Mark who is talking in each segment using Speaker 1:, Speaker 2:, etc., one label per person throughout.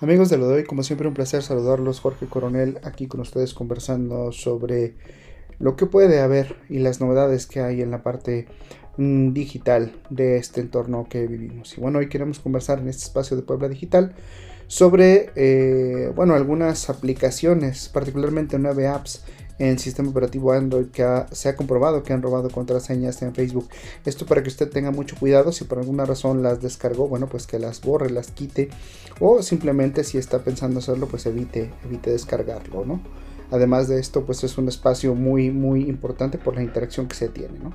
Speaker 1: Amigos de lo de hoy, como siempre un placer saludarlos, Jorge Coronel, aquí con ustedes conversando sobre lo que puede haber y las novedades que hay en la parte mm, digital de este entorno que vivimos. Y bueno, hoy queremos conversar en este espacio de Puebla Digital sobre, eh, bueno, algunas aplicaciones, particularmente nueve apps en el sistema operativo Android que se ha comprobado que han robado contraseñas en Facebook. Esto para que usted tenga mucho cuidado si por alguna razón las descargó, bueno, pues que las borre, las quite o simplemente si está pensando hacerlo, pues evite, evite descargarlo, ¿no? Además de esto, pues es un espacio muy, muy importante por la interacción que se tiene, ¿no?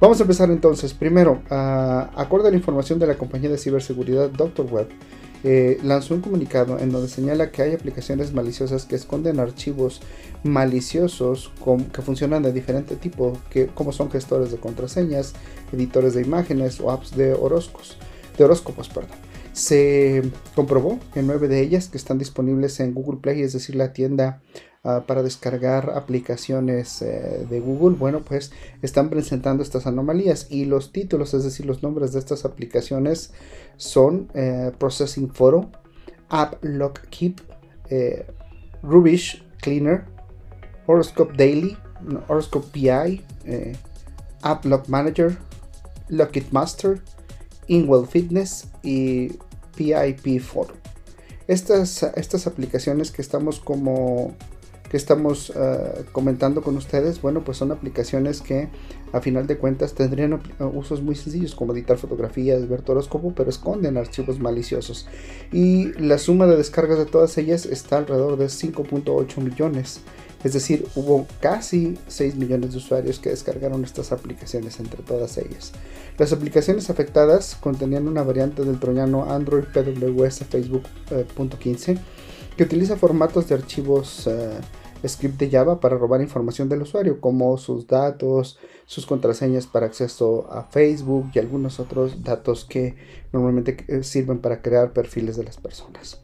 Speaker 1: Vamos a empezar entonces. Primero, uh, acorde a la información de la compañía de ciberseguridad Dr. Web, eh, lanzó un comunicado en donde señala que hay aplicaciones maliciosas que esconden archivos maliciosos que funcionan de diferente tipo, que, como son gestores de contraseñas, editores de imágenes o apps de horóscopos. De horóscopos perdón. Se comprobó que nueve de ellas que están disponibles en Google Play, es decir, la tienda Ah, para descargar aplicaciones eh, de Google, bueno, pues están presentando estas anomalías. Y los títulos, es decir, los nombres de estas aplicaciones son eh, Processing Photo, App Lock Keep, eh, Rubish Cleaner, Horoscope Daily, Horoscope PI, App Lock Manager, Lockit Master, Inwell Fitness y PIP Photo. Estas, estas aplicaciones que estamos como que estamos eh, comentando con ustedes, bueno, pues son aplicaciones que a final de cuentas tendrían usos muy sencillos como editar fotografías, ver horóscopo, pero esconden archivos maliciosos. Y la suma de descargas de todas ellas está alrededor de 5.8 millones. Es decir, hubo casi 6 millones de usuarios que descargaron estas aplicaciones entre todas ellas. Las aplicaciones afectadas contenían una variante del troyano Android PWS Facebook.15 eh, que utiliza formatos de archivos eh, script de Java para robar información del usuario, como sus datos, sus contraseñas para acceso a Facebook y algunos otros datos que normalmente eh, sirven para crear perfiles de las personas.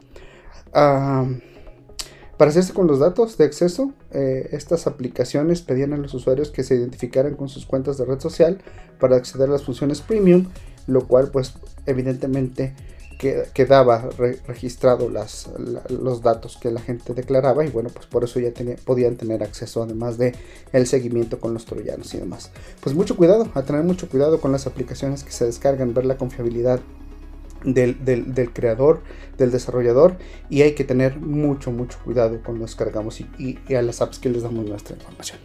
Speaker 1: Para hacerse con los datos de acceso, eh, estas aplicaciones pedían a los usuarios que se identificaran con sus cuentas de red social para acceder a las funciones premium, lo cual pues evidentemente quedaba registrado los datos que la gente declaraba y bueno pues por eso ya podían tener acceso además de el seguimiento con los troyanos y demás. Pues mucho cuidado a tener mucho cuidado con las aplicaciones que se descargan ver la confiabilidad del, del, creador, del desarrollador y hay que tener mucho, mucho cuidado cuando descargamos y, y, a las apps que les damos nuestra información.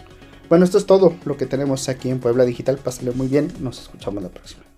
Speaker 1: Bueno, esto es todo lo que tenemos aquí en Puebla Digital. Pásale muy bien, nos escuchamos la próxima.